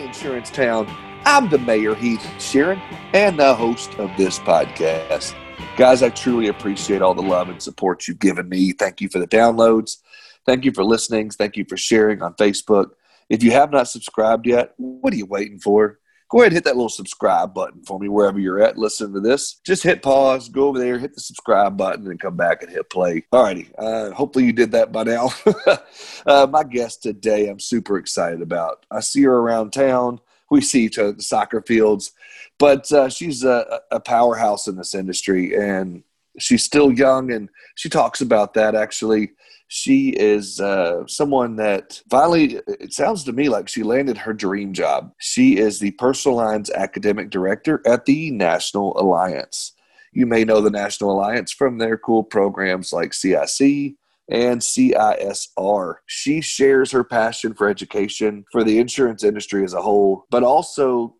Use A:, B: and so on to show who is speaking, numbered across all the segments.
A: Insurance Town. I'm the mayor, Heath Sheeran, and the host of this podcast. Guys, I truly appreciate all the love and support you've given me. Thank you for the downloads. Thank you for listening. Thank you for sharing on Facebook. If you have not subscribed yet, what are you waiting for? Go ahead and hit that little subscribe button for me wherever you're at. Listen to this. Just hit pause, go over there, hit the subscribe button, and come back and hit play. Alrighty. Uh, hopefully you did that by now. uh, my guest today, I'm super excited about. I see her around town. We see each other at the soccer fields, but uh, she's a, a powerhouse in this industry, and she's still young, and she talks about that actually she is uh, someone that finally, it sounds to me like she landed her dream job. She is the personal lines academic director at the National Alliance. You may know the National Alliance from their cool programs like CIC, and CISR. She shares her passion for education, for the insurance industry as a whole, but also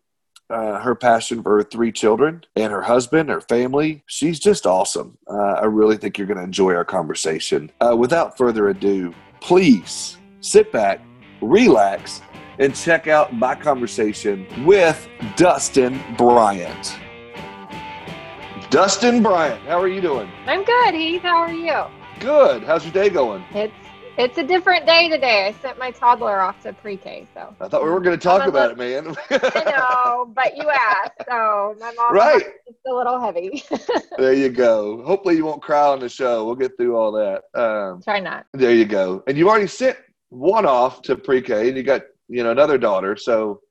A: uh, her passion for her three children and her husband, her family. She's just awesome. Uh, I really think you're going to enjoy our conversation. Uh, without further ado, please sit back, relax, and check out my conversation with Dustin Bryant. Dustin Bryant, how are you doing?
B: I'm good, Heath. How are you?
A: Good. How's your day going?
B: It's it's a different day today. I sent my toddler off to pre-K, so.
A: I thought we were going to talk about it, man.
B: I know, but you asked, so my mom right. It's a little heavy.
A: there you go. Hopefully, you won't cry on the show. We'll get through all that.
B: Um, Try not.
A: There you go. And you already sent one off to pre-K, and you got you know another daughter. So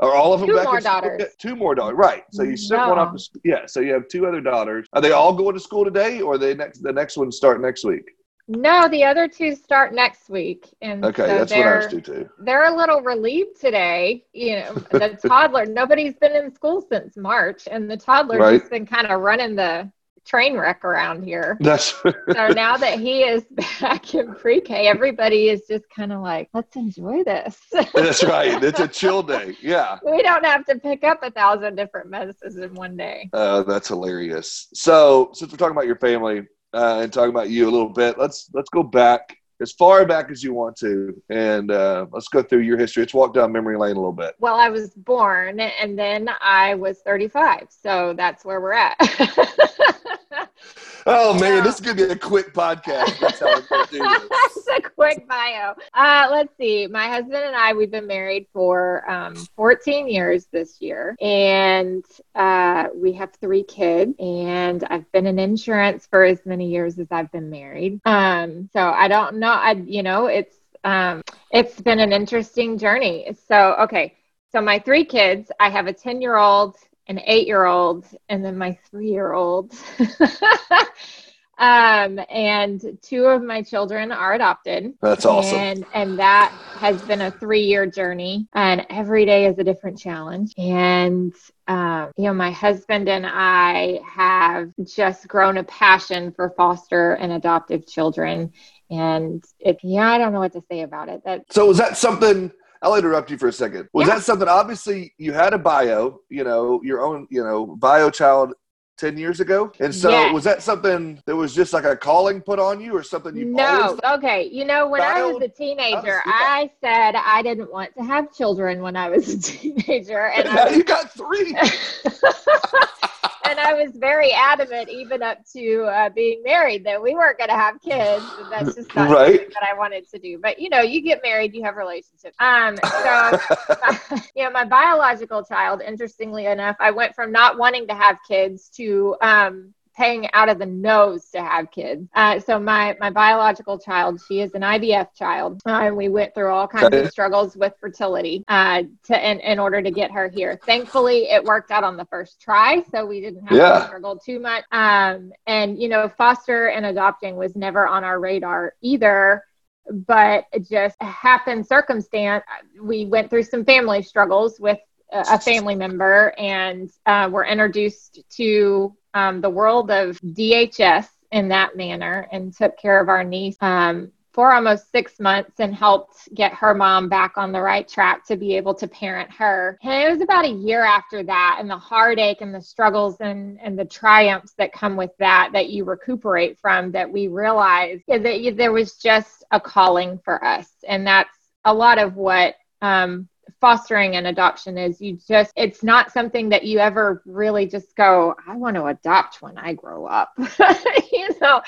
A: are all of them
B: two
A: back
B: more daughters?
A: Two more daughters, right? So you sent no. one off. To, yeah. So you have two other daughters. Are they all going to school today, or they next the next one start next week?
B: No, the other two start next week. And
A: okay, so that's what do too.
B: They're a little relieved today. You know, the toddler, nobody's been in school since March, and the toddler's right. just been kind of running the train wreck around here.
A: That's
B: so now that he is back in pre-K, everybody is just kind of like, let's enjoy this.
A: That's right. It's a chill day. Yeah.
B: We don't have to pick up a thousand different messes in one day.
A: Oh, that's hilarious. So since we're talking about your family, uh, and talk about you a little bit. Let's let's go back as far back as you want to, and uh, let's go through your history. Let's walk down memory lane a little bit.
B: Well, I was born, and then I was 35, so that's where we're at.
A: Oh man, this is gonna be a quick podcast. That's how I'm do this.
B: a quick bio. Uh, let's see. My husband and I, we've been married for um, 14 years this year, and uh, we have three kids. And I've been in insurance for as many years as I've been married. Um, so I don't know. I, you know, it's um, it's been an interesting journey. So okay. So my three kids, I have a 10 year old, an eight year old and then my three year old. um, and two of my children are adopted.
A: That's awesome.
B: And, and that has been a three year journey. And every day is a different challenge. And um, you know, my husband and I have just grown a passion for foster and adoptive children. And it, yeah, I don't know what to say about it. That
A: so was that something I'll interrupt you for a second. Was yeah. that something? Obviously, you had a bio, you know, your own, you know, bio child 10 years ago and so yes. was that something that was just like a calling put on you or something you
B: no okay you know when i was a teenager oh, i said i didn't want to have children when i was a teenager
A: and, now was, you got three
B: and I was very adamant, even up to uh, being married, that we weren't going to have kids. That's just not right. something that I wanted to do. But you know, you get married, you have relationships. Um, so you know, my biological child, interestingly enough, I went from not wanting to have kids to um, paying out of the nose to have kids. Uh, so my my biological child, she is an IVF child, uh, and we went through all kinds of struggles with fertility uh, to in, in order to get her here. Thankfully, it worked out on the first try, so we didn't have yeah. to struggle too much. Um, and you know, foster and adopting was never on our radar either but just happened circumstance we went through some family struggles with a family member and uh, were introduced to um, the world of DHS in that manner and took care of our niece um, for almost six months and helped get her mom back on the right track to be able to parent her. And it was about a year after that and the heartache and the struggles and, and the triumphs that come with that that you recuperate from that we realized that there was just a calling for us. And that's a lot of what um, fostering and adoption is you just it's not something that you ever really just go i want to adopt when i grow up. You know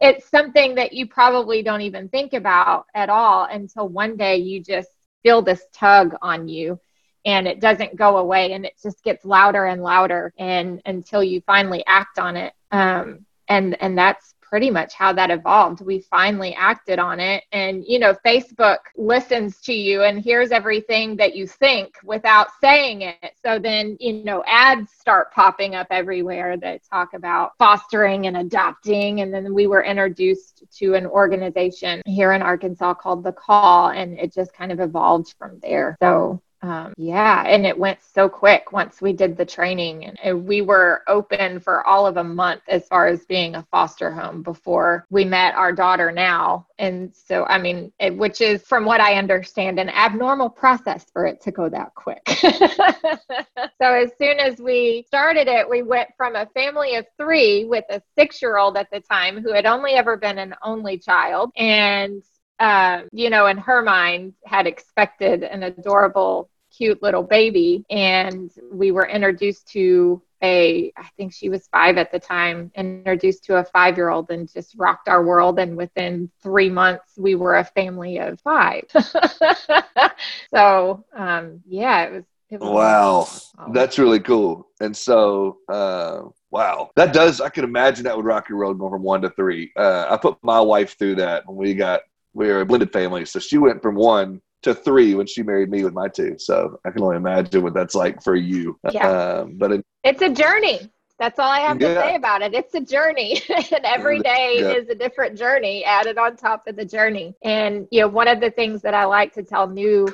B: it's something that you probably don't even think about at all until one day you just feel this tug on you and it doesn't go away and it just gets louder and louder and until you finally act on it. Um, and and that's pretty much how that evolved. We finally acted on it. And, you know, Facebook listens to you and hears everything that you think without saying it. So then, you know, ads start popping up everywhere that talk about fostering and adopting. And then we were introduced to an organization here in Arkansas called The Call, and it just kind of evolved from there. So um, yeah, and it went so quick once we did the training, and we were open for all of a month as far as being a foster home before we met our daughter now. And so, I mean, it, which is from what I understand, an abnormal process for it to go that quick. so, as soon as we started it, we went from a family of three with a six year old at the time who had only ever been an only child and uh, you know, in her mind, had expected an adorable, cute little baby. And we were introduced to a, I think she was five at the time, introduced to a five year old and just rocked our world. And within three months, we were a family of five. so, um, yeah, it was.
A: Wow, that's really cool. And so, uh, Wow, that does. I can imagine that would rock your world going from one to three. Uh, I put my wife through that when we got we are a blended family. So she went from one to three when she married me with my two. So I can only imagine what that's like for you.
B: Yeah. Um,
A: but it,
B: it's a journey. That's all I have to say about it. It's a journey, and every day yeah. is a different journey added on top of the journey. And you know, one of the things that I like to tell new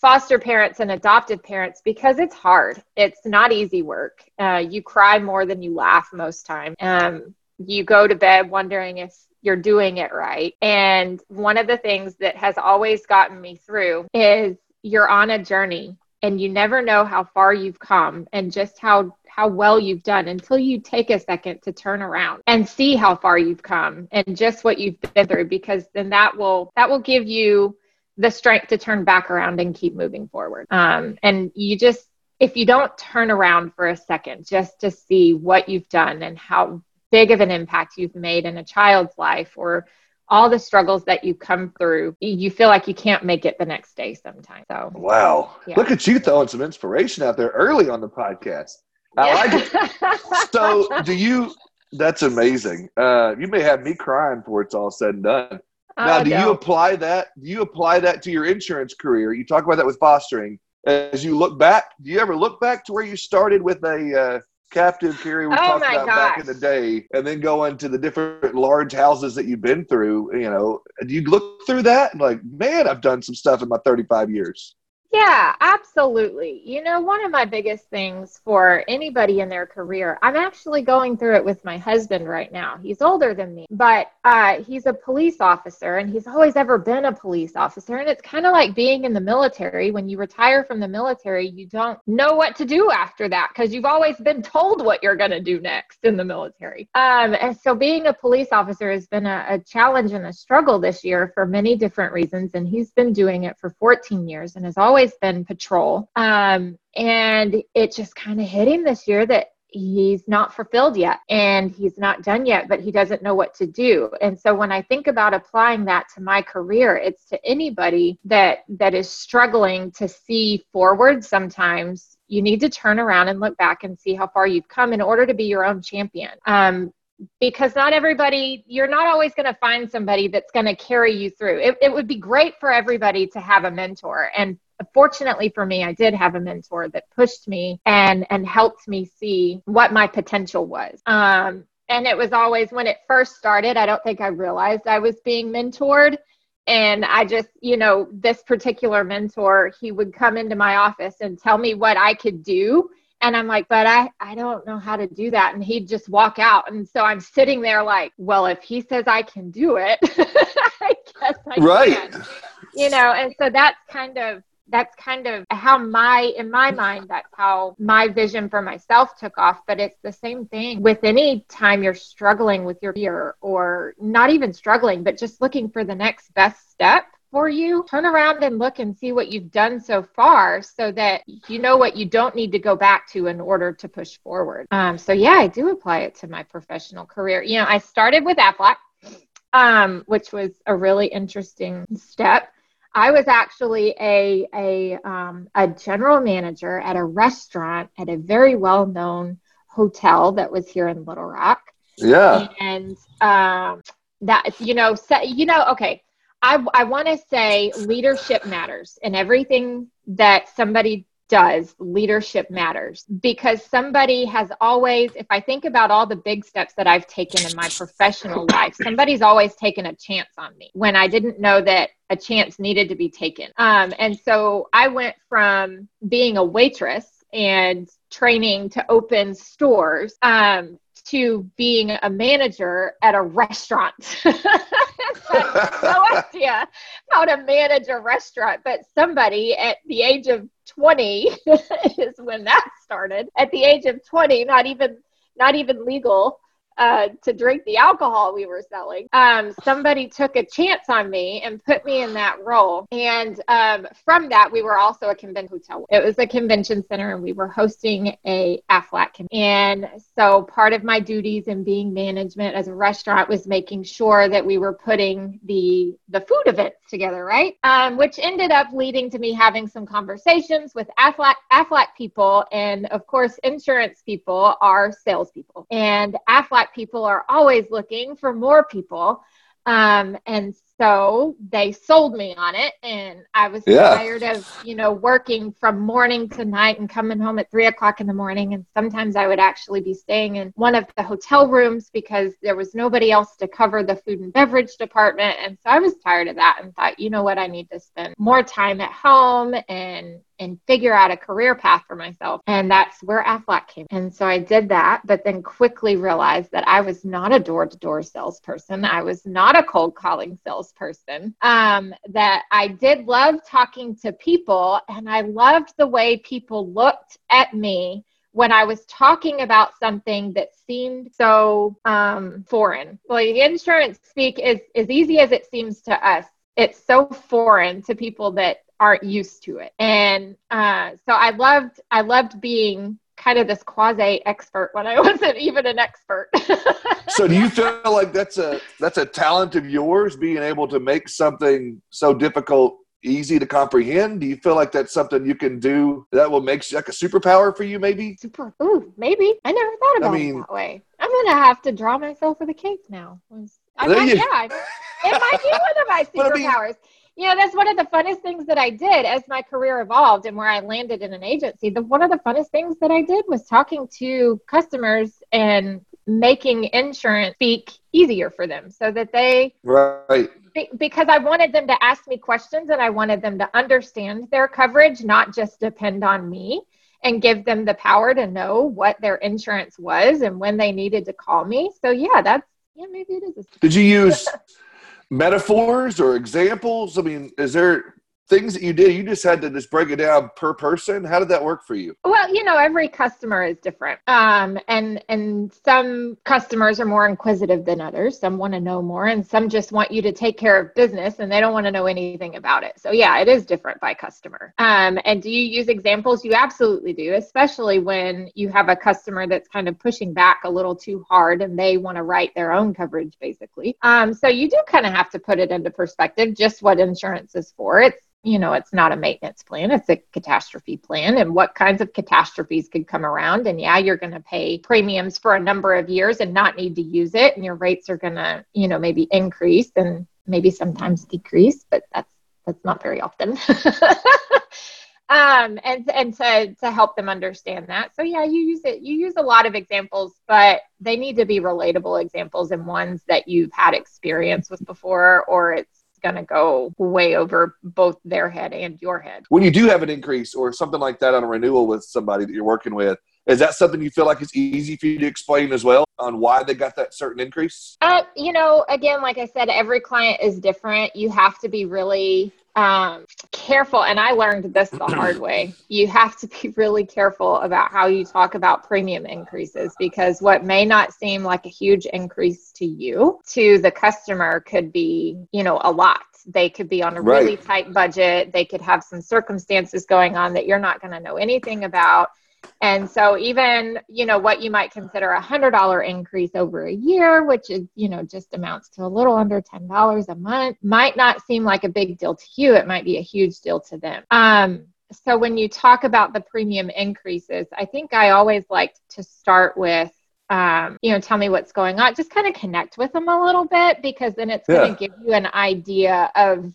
B: foster parents and adoptive parents because it's hard. It's not easy work. Uh, you cry more than you laugh most time. Um, you go to bed wondering if you're doing it right. And one of the things that has always gotten me through is you're on a journey and you never know how far you've come and just how how well you've done until you take a second to turn around and see how far you've come and just what you've been through because then that will that will give you the strength to turn back around and keep moving forward um, and you just if you don't turn around for a second just to see what you've done and how big of an impact you've made in a child's life or all the struggles that you come through, you feel like you can't make it the next day sometimes. So
A: wow, yeah. look at you throwing some inspiration out there early on the podcast. I yeah. like it. so, do you? That's amazing. Uh, you may have me crying before it's all said and done. Oh, now, do you apply that? Do you apply that to your insurance career? You talk about that with fostering. As you look back, do you ever look back to where you started with a uh, captive carrier we oh talked about gosh. back in the day, and then go into the different large houses that you've been through, you know, you look through that and like, man, I've done some stuff in my 35 years.
B: Yeah, absolutely. You know, one of my biggest things for anybody in their career, I'm actually going through it with my husband right now. He's older than me, but uh, he's a police officer and he's always ever been a police officer. And it's kind of like being in the military. When you retire from the military, you don't know what to do after that because you've always been told what you're going to do next in the military. Um, and so being a police officer has been a, a challenge and a struggle this year for many different reasons. And he's been doing it for 14 years and has always always been patrol. Um, and it just kind of hit him this year that he's not fulfilled yet and he's not done yet but he doesn't know what to do. And so when i think about applying that to my career it's to anybody that that is struggling to see forward sometimes. You need to turn around and look back and see how far you've come in order to be your own champion. Um, because not everybody you're not always going to find somebody that's going to carry you through. It, it would be great for everybody to have a mentor and fortunately for me, I did have a mentor that pushed me and and helped me see what my potential was. Um, and it was always when it first started, I don't think I realized I was being mentored. And I just, you know, this particular mentor, he would come into my office and tell me what I could do. And I'm like, but I, I don't know how to do that. And he'd just walk out. And so I'm sitting there like, well, if he says I can do it, I guess I right. can. You know, and so that's kind of that's kind of how my in my mind that's how my vision for myself took off but it's the same thing with any time you're struggling with your fear or not even struggling but just looking for the next best step for you, turn around and look and see what you've done so far so that you know what you don't need to go back to in order to push forward. Um, so, yeah, I do apply it to my professional career. You know, I started with Aflac, um, which was a really interesting step. I was actually a a um, a general manager at a restaurant at a very well known hotel that was here in Little Rock.
A: Yeah.
B: And um, that you know, so, you know, okay. I I want to say leadership matters, and everything that somebody does leadership matters because somebody has always if i think about all the big steps that i've taken in my professional life somebody's always taken a chance on me when i didn't know that a chance needed to be taken um, and so i went from being a waitress and training to open stores um, to being a manager at a restaurant. no idea how to manage a restaurant, but somebody at the age of 20 is when that started. At the age of 20, not even not even legal uh, to drink the alcohol we were selling, um, somebody took a chance on me and put me in that role. And um, from that, we were also a convention hotel. It was a convention center, and we were hosting a AFLAC. And so part of my duties in being management as a restaurant was making sure that we were putting the the food events together, right? Um, which ended up leading to me having some conversations with AFLAC, AFLAC people, and of course, insurance people are salespeople, and AFLAC people are always looking for more people. Um, and so they sold me on it and i was yeah. tired of you know working from morning to night and coming home at three o'clock in the morning and sometimes i would actually be staying in one of the hotel rooms because there was nobody else to cover the food and beverage department and so i was tired of that and thought you know what i need to spend more time at home and and figure out a career path for myself. And that's where AFLAC came. And so I did that, but then quickly realized that I was not a door to door salesperson. I was not a cold calling salesperson. Um, that I did love talking to people and I loved the way people looked at me when I was talking about something that seemed so um, foreign. Like insurance speak is as easy as it seems to us. It's so foreign to people that aren't used to it. And uh, so I loved I loved being kind of this quasi expert when I wasn't even an expert.
A: so do you feel like that's a that's a talent of yours being able to make something so difficult easy to comprehend? Do you feel like that's something you can do that will make like a superpower for you maybe?
B: Super ooh, maybe. I never thought about I mean, it that way. I'm gonna have to draw myself with a cape now. I might, yeah, it might be one of my superpowers. You know that's one of the funnest things that i did as my career evolved and where i landed in an agency. The one of the funnest things that i did was talking to customers and making insurance speak easier for them so that they
A: right.
B: Because i wanted them to ask me questions and i wanted them to understand their coverage not just depend on me and give them the power to know what their insurance was and when they needed to call me. So yeah that's yeah maybe it is
A: did you use metaphors or examples? I mean, is there things that you did you just had to just break it down per person? How did that work for you?
B: Well you know every customer is different. Um, and and some customers are more inquisitive than others. Some want to know more and some just want you to take care of business and they don't want to know anything about it. So yeah it is different by customer. Um, and do you use examples? You absolutely do especially when you have a customer that's kind of pushing back a little too hard and they want to write their own coverage basically. Um, so you do kind of have to put it into perspective just what insurance is for. It's you know it's not a maintenance plan it's a catastrophe plan and what kinds of catastrophes could come around? And yeah you're going to pay premiums for a number of years and not need to use it and your rates are going to you know maybe increase and maybe sometimes decrease but that's that's not very often. Um and and to to help them understand that. So yeah you use it you use a lot of examples but they need to be relatable examples and ones that you've had experience with before or it's going to go way over both their head and your head.
A: When you do have an increase or something like that on a renewal with somebody that you're working with, is that something you feel like it's easy for you to explain as well on why they got that certain increase?
B: Uh, you know, again, like I said, every client is different. You have to be really um, careful. And I learned this the hard way. You have to be really careful about how you talk about premium increases because what may not seem like a huge increase to you, to the customer, could be, you know, a lot. They could be on a right. really tight budget. They could have some circumstances going on that you're not going to know anything about. And so even, you know, what you might consider a hundred dollar increase over a year, which is, you know, just amounts to a little under ten dollars a month, might not seem like a big deal to you. It might be a huge deal to them. Um, so when you talk about the premium increases, I think I always like to start with um, you know, tell me what's going on. Just kind of connect with them a little bit because then it's going to give you an idea of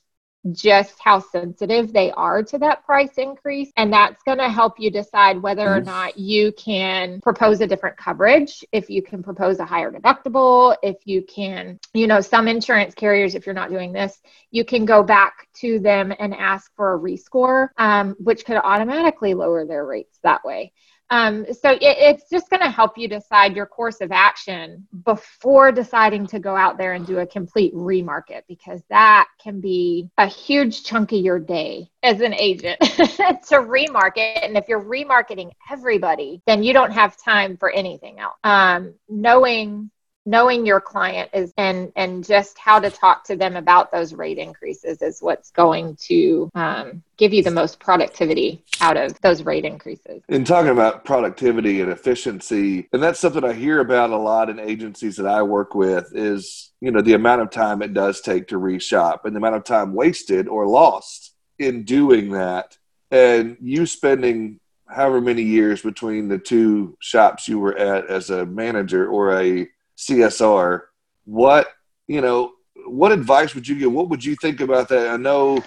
B: just how sensitive they are to that price increase. And that's going to help you decide whether or not you can propose a different coverage, if you can propose a higher deductible, if you can, you know, some insurance carriers, if you're not doing this, you can go back to them and ask for a rescore, um, which could automatically lower their rates that way. Um, so it, it's just going to help you decide your course of action before deciding to go out there and do a complete remarket because that can be a huge chunk of your day as an agent to remarket. And if you're remarketing everybody, then you don't have time for anything else. Um, knowing knowing your client is and and just how to talk to them about those rate increases is what's going to um, give you the most productivity out of those rate increases.
A: And talking about productivity and efficiency and that's something i hear about a lot in agencies that i work with is you know the amount of time it does take to reshop and the amount of time wasted or lost in doing that. And you spending however many years between the two shops you were at as a manager or a CSR, what you know, what advice would you give? What would you think about that? I know,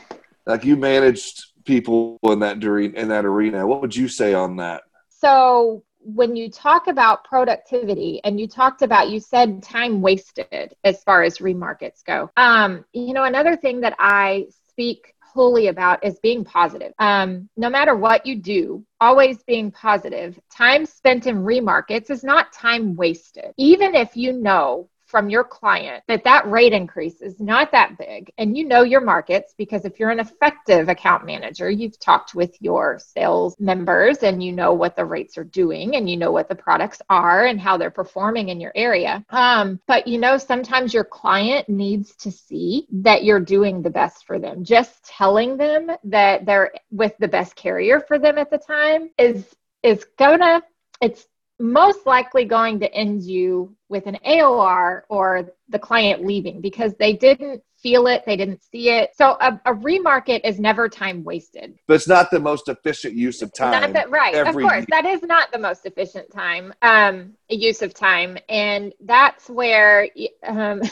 A: like you managed people in that during in that arena. What would you say on that?
B: So when you talk about productivity and you talked about you said time wasted as far as remarkets go um, you know another thing that i speak wholly about is being positive. Um, no matter what you do, always being positive. Time spent in remarkets is not time wasted. Even if you know from your client that that rate increase is not that big. And you know your markets because if you're an effective account manager you've talked with your sales members and you know what the rates are doing and you know what the products are and how they're performing in your area. Um, but you know sometimes your client needs to see that you're doing the best for them. Just telling them that they're with the best carrier for them at the time is is gonna it's most likely going to end you with an AOR or the client leaving because they didn't feel it, they didn't see it. So a, a remarket is never time wasted.
A: But it's not the most efficient use of time.
B: The, right, of course, that is not the most efficient time um, use of time, and that's where um,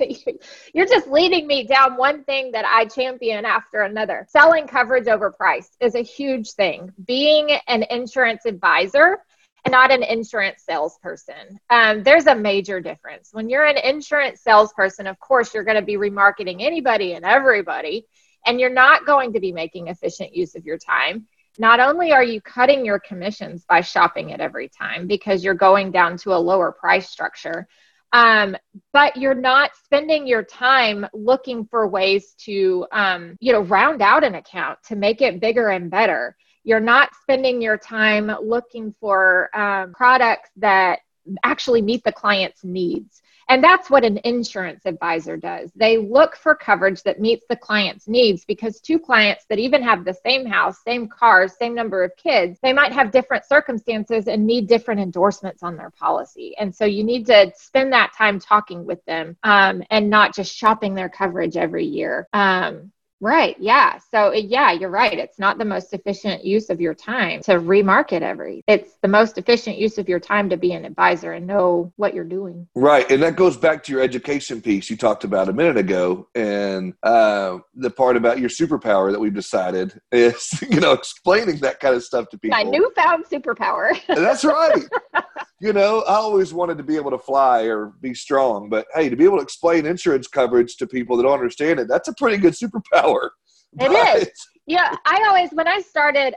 B: you're just leading me down one thing that I champion after another. Selling coverage over price is a huge thing. Being an insurance advisor not an insurance salesperson. Um, there's a major difference. When you're an insurance salesperson, of course, you're going to be remarketing anybody and everybody, and you're not going to be making efficient use of your time. Not only are you cutting your commissions by shopping it every time because you're going down to a lower price structure, um, but you're not spending your time looking for ways to, um, you know, round out an account to make it bigger and better you're not spending your time looking for um, products that actually meet the client's needs. And that's what an insurance advisor does. They look for coverage that meets the client's needs because two clients that even have the same house, same cars, same number of kids, they might have different circumstances and need different endorsements on their policy. And so you need to spend that time talking with them um, and not just shopping their coverage every year. Um, Right. Yeah. So yeah, you're right. It's not the most efficient use of your time to remarket every. It's the most efficient use of your time to be an advisor and know what you're doing.
A: Right. And that goes back to your education piece you talked about a minute ago. And uh, the part about your superpower that we've decided is, you know, explaining that kind of stuff to people.
B: My newfound superpower.
A: That's right. you know, I always wanted to be able to fly or be strong, but hey, to be able to explain insurance coverage to people that don't understand it, that's a pretty good superpower.
B: It but... is. Yeah, I always when I started,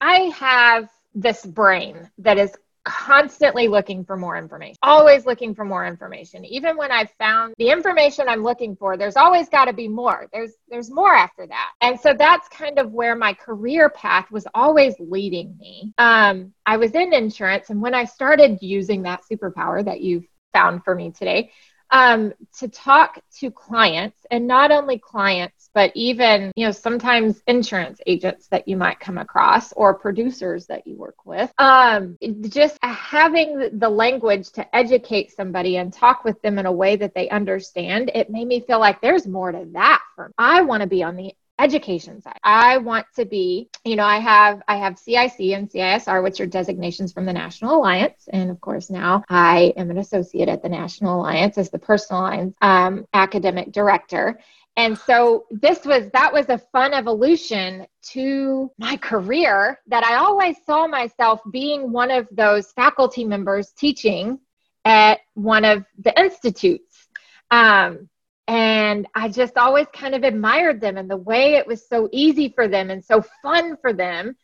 B: I have this brain that is constantly looking for more information, always looking for more information. Even when I've found the information I'm looking for, there's always got to be more. There's there's more after that. And so that's kind of where my career path was always leading me. Um, I was in insurance, and when I started using that superpower that you've found for me today, um, to talk to clients and not only clients but even, you know, sometimes insurance agents that you might come across or producers that you work with. Um, just having the language to educate somebody and talk with them in a way that they understand, it made me feel like there's more to that for me. I want to be on the education side. I want to be, you know, I have I have CIC and CISR, which are designations from the National Alliance, and of course now I am an associate at the National Alliance as the personal lines um, academic director. And so this was that was a fun evolution to my career that I always saw myself being one of those faculty members teaching at one of the institutes. Um, and I just always kind of admired them and the way it was so easy for them and so fun for them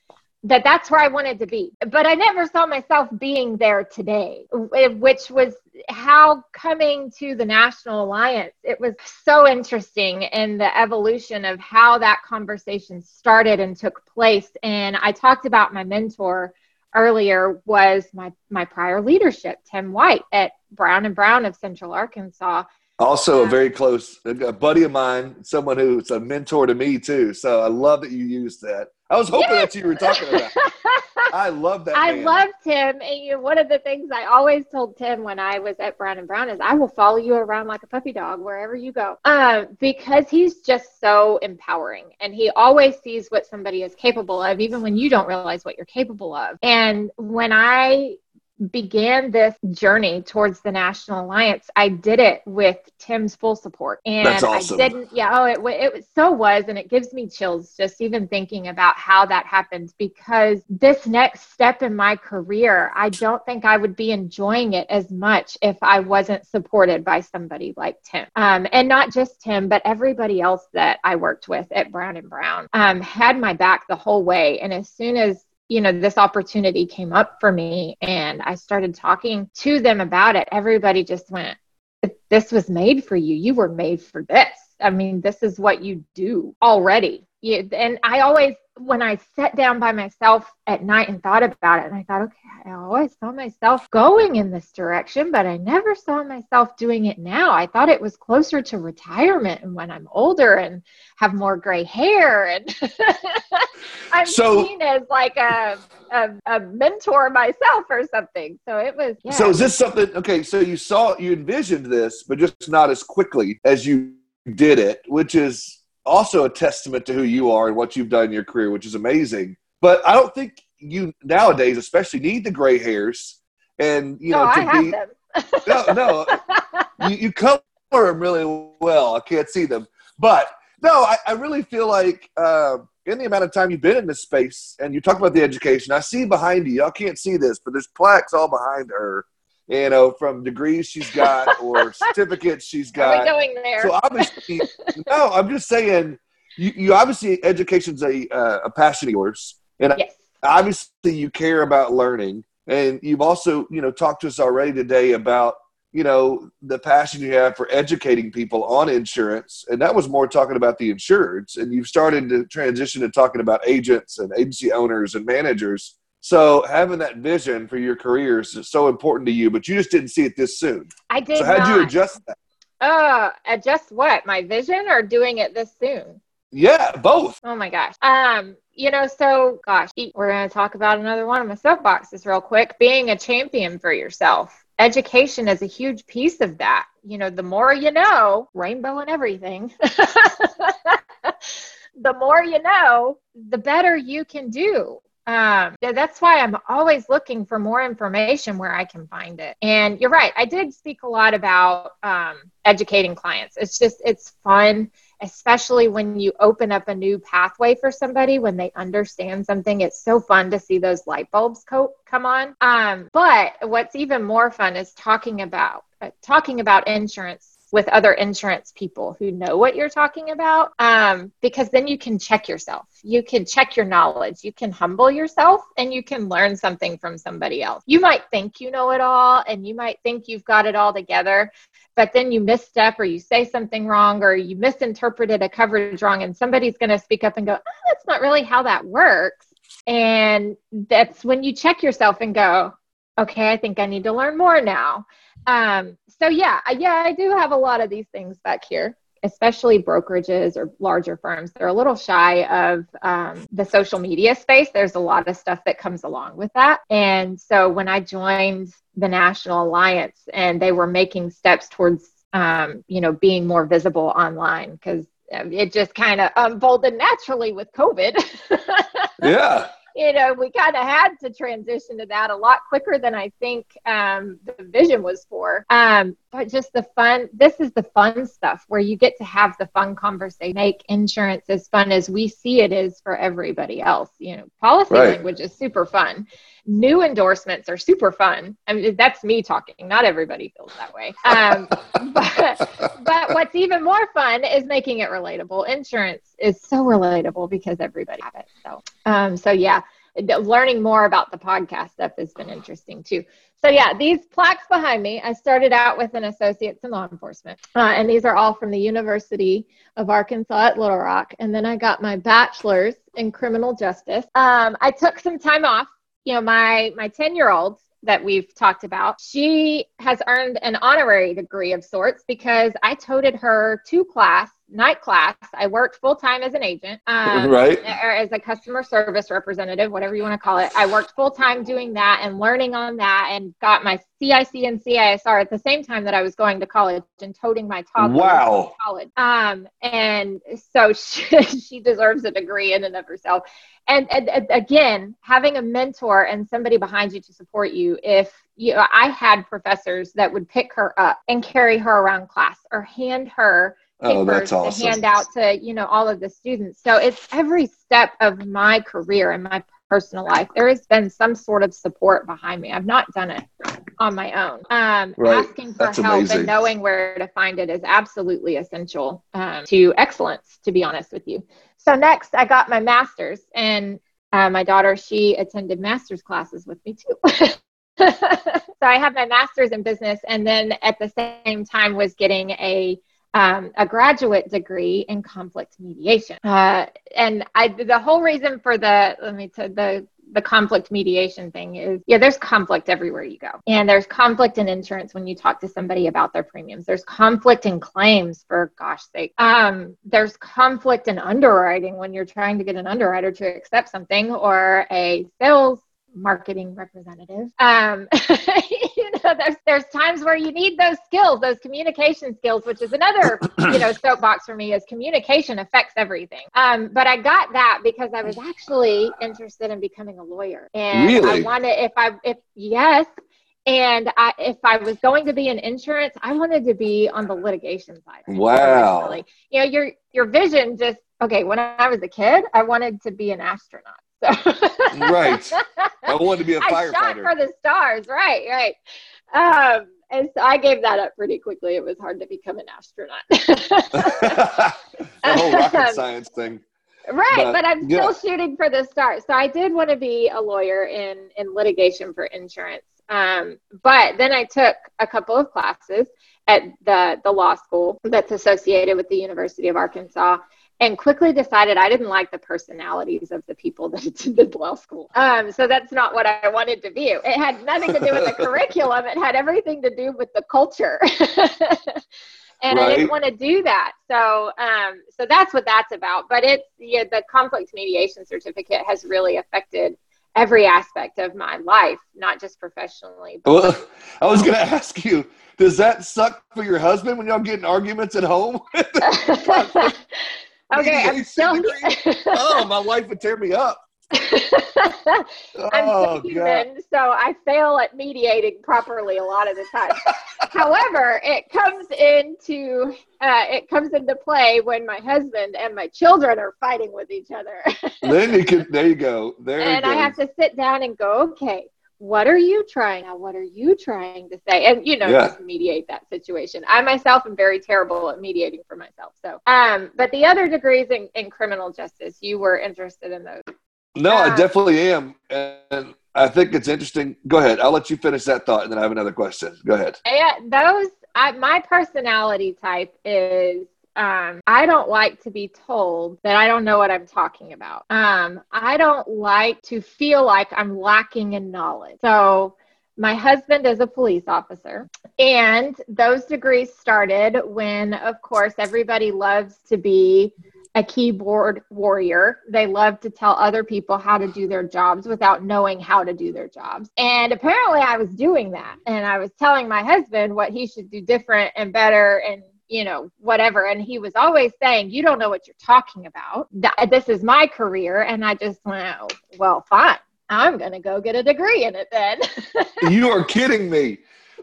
B: that that's where I wanted to be. But I never saw myself being there today, which was how coming to the National Alliance, it was so interesting in the evolution of how that conversation started and took place. And I talked about my mentor earlier was my my prior leadership, Tim White at Brown and Brown of Central Arkansas
A: also, a very close a buddy of mine, someone who's a mentor to me too. So I love that you used that. I was hoping yes. that you were talking about. I love that.
B: I
A: man.
B: loved Tim, and you know, one of the things I always told Tim when I was at Brown and Brown is I will follow you around like a puppy dog wherever you go, uh, because he's just so empowering, and he always sees what somebody is capable of, even when you don't realize what you're capable of. And when I began this journey towards the National Alliance, I did it with Tim's full support. And awesome. I didn't, yeah, oh, it, it so was. And it gives me chills just even thinking about how that happened because this next step in my career, I don't think I would be enjoying it as much if I wasn't supported by somebody like Tim. Um, and not just Tim, but everybody else that I worked with at Brown and Brown um, had my back the whole way. And as soon as you know, this opportunity came up for me and I started talking to them about it, everybody just went, This was made for you. You were made for this. I mean, this is what you do already. You, and I always when I sat down by myself at night and thought about it, and I thought, okay, I always saw myself going in this direction, but I never saw myself doing it now. I thought it was closer to retirement and when I'm older and have more gray hair. And I'm so, seen as like a, a, a, mentor myself or something. So it was. Yeah.
A: So is this something, okay, so you saw, you envisioned this, but just not as quickly as you did it, which is also a testament to who you are and what you've done in your career, which is amazing. But I don't think you nowadays, especially, need the gray hairs and you know to
B: I be.
A: No, no, you, you color them really well. I can't see them, but no, I, I really feel like uh, in the amount of time you've been in this space, and you talk about the education, I see behind you. Y'all can't see this, but there's plaques all behind her you know, from degrees she's got or certificates she's got.
B: Going there?
A: So obviously, no, I'm just saying, you, you obviously education's a uh, a passion of yours, and yes. obviously you care about learning, and you've also you know talked to us already today about you know the passion you have for educating people on insurance, and that was more talking about the insureds, and you've started to transition to talking about agents and agency owners and managers so having that vision for your career is so important to you, but you just didn't see it this soon.
B: I did.
A: So how'd you adjust that?
B: Uh, adjust what? My vision or doing it this soon?
A: Yeah, both.
B: Oh my gosh. Um, you know, so gosh, we're going to talk about another one of my soapboxes real quick. Being a champion for yourself. Education is a huge piece of that. You know, the more you know, rainbow and everything. the more you know, the better you can do um, that's why I'm always looking for more information where I can find it. And you're right, I did speak a lot about um, educating clients. It's just, it's fun, especially when you open up a new pathway for somebody when they understand something. It's so fun to see those light bulbs co- come on. Um, but what's even more fun is talking about uh, talking about insurance with other insurance people who know what you're talking about um, because then you can check yourself. You can check your knowledge. You can humble yourself and you can learn something from somebody else. You might think you know it all and you might think you've got it all together but then you misstep or you say something wrong or you misinterpreted a coverage wrong and somebody's going to speak up and go oh, that's not really how that works. And that's when you check yourself and go okay i think i need to learn more now um, so yeah, yeah, I do have a lot of these things back here. especially brokerages or larger firms, they're a little shy of um, the social media space. There's a lot of stuff that comes along with that. And so when I joined the National Alliance and they were making steps towards, um, you know, being more visible online because it just kind of unfolded naturally with COVID.
A: yeah
B: you know, we kind of had to transition to that a lot quicker than I think um, the vision was for. Um, just the fun, this is the fun stuff where you get to have the fun conversation, make insurance as fun as we see it is for everybody else. You know, policy right. language is super fun new endorsements are super fun. I mean, that's me talking. Not everybody feels that way. Um, but, but what's even more fun is making it relatable. Insurance is so relatable because everybody has it. So, um, so yeah, learning more about the podcast stuff has been interesting too. So yeah, these plaques behind me, I started out with an associate's in law enforcement, uh, and these are all from the University of Arkansas at Little Rock. And then I got my bachelor's in criminal justice. Um, I took some time off you know, my my 10 year old that we've talked about, she has earned an honorary degree of sorts because I toted her to class night class. I worked full time as an agent,
A: um, right?
B: Or as a customer service representative, whatever you want to call it. I worked full time doing that and learning on that, and got my CIC and CISR at the same time that I was going to college and toting my toddler
A: wow.
B: to college. Um, and so she, she deserves a degree in and of herself. And, and, and again, having a mentor and somebody behind you to support you. If you, I had professors that would pick her up and carry her around class or hand her
A: oh, that's awesome.
B: to hand out to you know all of the students so it's every step of my career and my personal life there has been some sort of support behind me i've not done it on my own um, right. asking for that's help amazing. and knowing where to find it is absolutely essential um, to excellence to be honest with you so next i got my master's and uh, my daughter she attended master's classes with me too so i have my master's in business and then at the same time was getting a um, a graduate degree in conflict mediation. Uh, and I, the whole reason for the, let me tell the, the conflict mediation thing is yeah there's conflict everywhere you go. And there's conflict in insurance when you talk to somebody about their premiums. There's conflict in claims for gosh sake. Um, there's conflict in underwriting when you're trying to get an underwriter to accept something or a sales marketing representative. Um, you know, there's there's times where you need those skills, those communication skills, which is another you know soapbox for me. Is communication affects everything. Um, but I got that because I was actually interested in becoming a lawyer, and
A: really?
B: I wanted if I if yes. And I, if I was going to be in insurance, I wanted to be on the litigation side.
A: Wow!
B: Originally. You know, your your vision just okay. When I was a kid, I wanted to be an astronaut
A: right. I wanted to be a firefighter.
B: I shot for the stars. Right, right. Um, and so I gave that up pretty quickly. It was hard to become an astronaut.
A: the whole rocket um, science thing.
B: Right, but, but I'm yeah. still shooting for the stars. So I did want to be a lawyer in in litigation for insurance. Um, but then I took a couple of classes at the the law school that's associated with the University of Arkansas and quickly decided I didn't like the personalities of the people that attended law school. Um, so that's not what I wanted to be. It had nothing to do with the curriculum. It had everything to do with the culture. and right. I didn't want to do that. So, um, so that's what that's about. But it's yeah, the conflict mediation certificate has really affected every aspect of my life, not just professionally.
A: well, I was going to ask you, does that suck for your husband when y'all get in arguments at home?
B: Okay,
A: oh, my wife would tear me up.
B: I'm oh, human, so I fail at mediating properly a lot of the time. However, it comes into uh, it comes into play when my husband and my children are fighting with each other.
A: then you can there you go. There
B: and I have to sit down and go, okay, what are you trying now what are you trying to say? And you know yeah. just mediate that situation. I myself am very terrible at mediating for myself so um but the other degrees in, in criminal justice you were interested in those.
A: No um, i definitely am and i think it's interesting. Go ahead i'll let you finish that thought and then i have another question. Go ahead.
B: Yeah those I, my personality type is um, I don't like to be told that I don't know what I'm talking about. Um, I don't like to feel like I'm lacking in knowledge. So my husband is a police officer. And those degrees started when, of course, everybody loves to be a keyboard warrior. They love to tell other people how to do their jobs without knowing how to do their jobs. And apparently, I was doing that. And I was telling my husband what he should do different and better and you know, whatever. And he was always saying, You don't know what you're talking about. This is my career. And I just went, oh, Well, fine. I'm going to go get a degree in it then.
A: you are kidding me.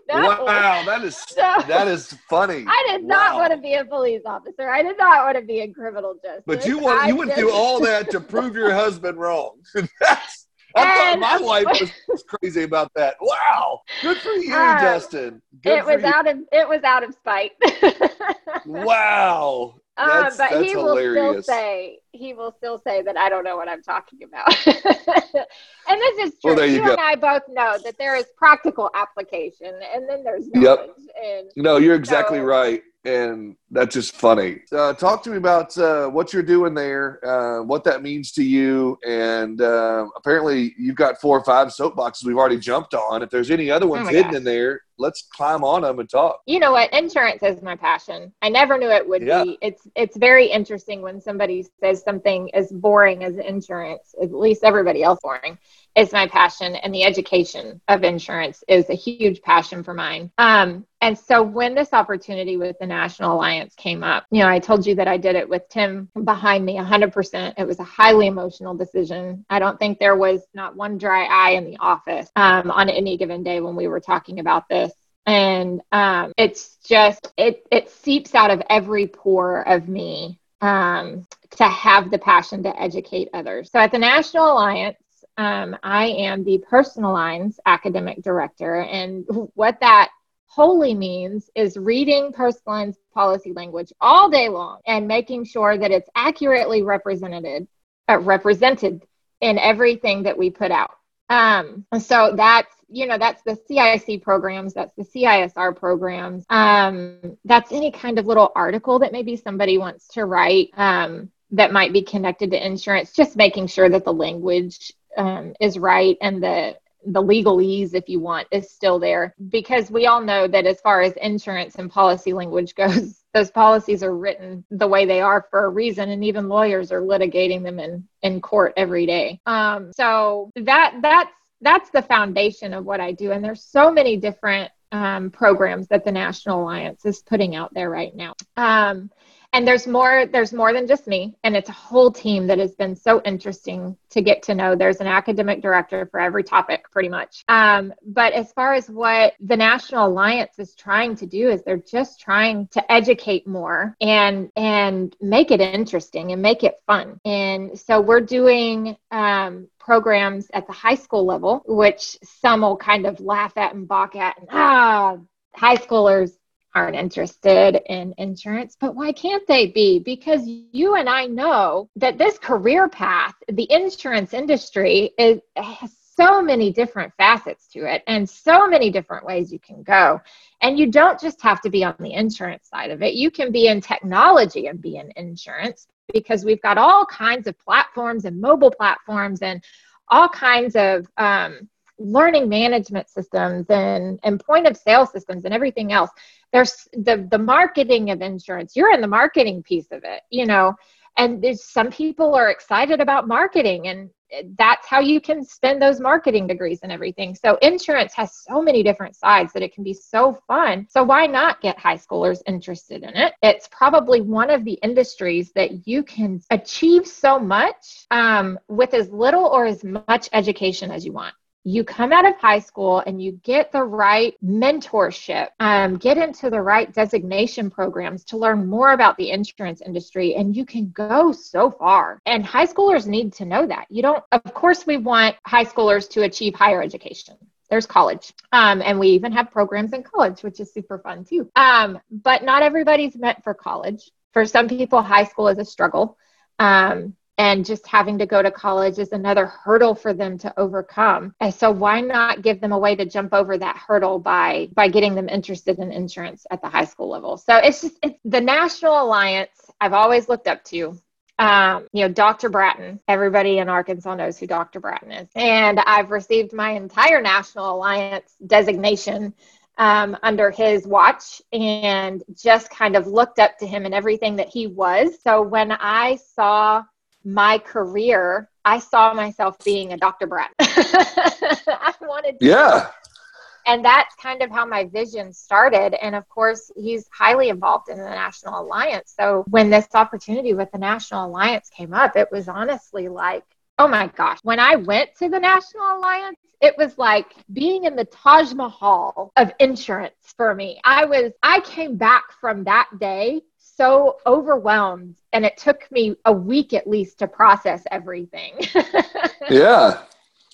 A: No. Wow, that is so, that is funny.
B: I did not wow. want to be a police officer. I did not want to be a criminal justice.
A: But you want you would do all that to prove your husband wrong. That's I and, thought my wife was crazy about that. Wow, good for you, uh, Dustin. Good
B: it was you. out of it was out of spite.
A: wow,
B: uh, but that's he will hilarious. still say he will still say that I don't know what I'm talking about. and this is true. Well, you, you and I both know that there is practical application, and then there's knowledge. Yep. And
A: no, you're exactly so, right and that's just funny. Uh, talk to me about uh, what you're doing there, uh, what that means to you, and uh, apparently you've got four or five soapboxes we've already jumped on. If there's any other ones oh hidden gosh. in there, let's climb on them and talk.
B: You know what? Insurance is my passion. I never knew it would yeah. be. It's it's very interesting when somebody says something as boring as insurance. At least everybody else boring is my passion and the education of insurance is a huge passion for mine. Um, and so when this opportunity with the National Alliance came up, you know, I told you that I did it with Tim behind me 100%. It was a highly emotional decision. I don't think there was not one dry eye in the office um, on any given day when we were talking about this and um, it's just it it seeps out of every pore of me um, to have the passion to educate others. So at the National Alliance, um, I am the personal lines academic director. And what that wholly means is reading personal lines policy language all day long and making sure that it's accurately represented, uh, represented in everything that we put out. Um, so that's you know that's the CIC programs, that's the CISR programs. Um, that's any kind of little article that maybe somebody wants to write um, that might be connected to insurance. Just making sure that the language um, is right and the the legalese, if you want, is still there because we all know that as far as insurance and policy language goes, those policies are written the way they are for a reason, and even lawyers are litigating them in in court every day. Um, so that that's that's the foundation of what I do, and there's so many different um, programs that the National Alliance is putting out there right now. Um, and there's more there's more than just me. And it's a whole team that has been so interesting to get to know. There's an academic director for every topic pretty much. Um, but as far as what the national alliance is trying to do is they're just trying to educate more and and make it interesting and make it fun. And so we're doing um, programs at the high school level which some will kind of laugh at and balk at and ah high schoolers aren't interested in insurance, but why can't they be? Because you and I know that this career path, the insurance industry, is has so many different facets to it and so many different ways you can go. And you don't just have to be on the insurance side of it. You can be in technology and be in insurance because we've got all kinds of platforms and mobile platforms and all kinds of um, learning management systems and, and point of sale systems and everything else there's the the marketing of insurance. You're in the marketing piece of it you know? And there's some people are excited about marketing and that's how you can spend those marketing degrees and everything. So insurance has so many different sides that it can be so fun. So why not get high schoolers interested in it? It's probably one of the industries that you can achieve so much um, with as little or as much education as you want you come out of high school and you get the right mentorship, um, get into the right designation programs to learn more about the insurance industry, and you can go so far. And high schoolers need to know that. You don't, of course, we want high schoolers to achieve higher education there's college um, and we even have programs in college which is super fun too um, but not everybody's meant for college for some people high school is a struggle um, and just having to go to college is another hurdle for them to overcome and so why not give them a way to jump over that hurdle by by getting them interested in insurance at the high school level so it's just it's the national alliance i've always looked up to Um, you know, Dr. Bratton, everybody in Arkansas knows who Dr. Bratton is. And I've received my entire National Alliance designation um, under his watch and just kind of looked up to him and everything that he was. So when I saw my career, I saw myself being a Dr. Bratton. I wanted
A: to. Yeah
B: and that's kind of how my vision started. And of course, he's highly involved in the National Alliance. So when this opportunity with the National Alliance came up, it was honestly like, oh my gosh. When I went to the National Alliance, it was like being in the Taj Mahal of insurance for me. I was, I came back from that day so overwhelmed and it took me a week at least to process everything.
A: yeah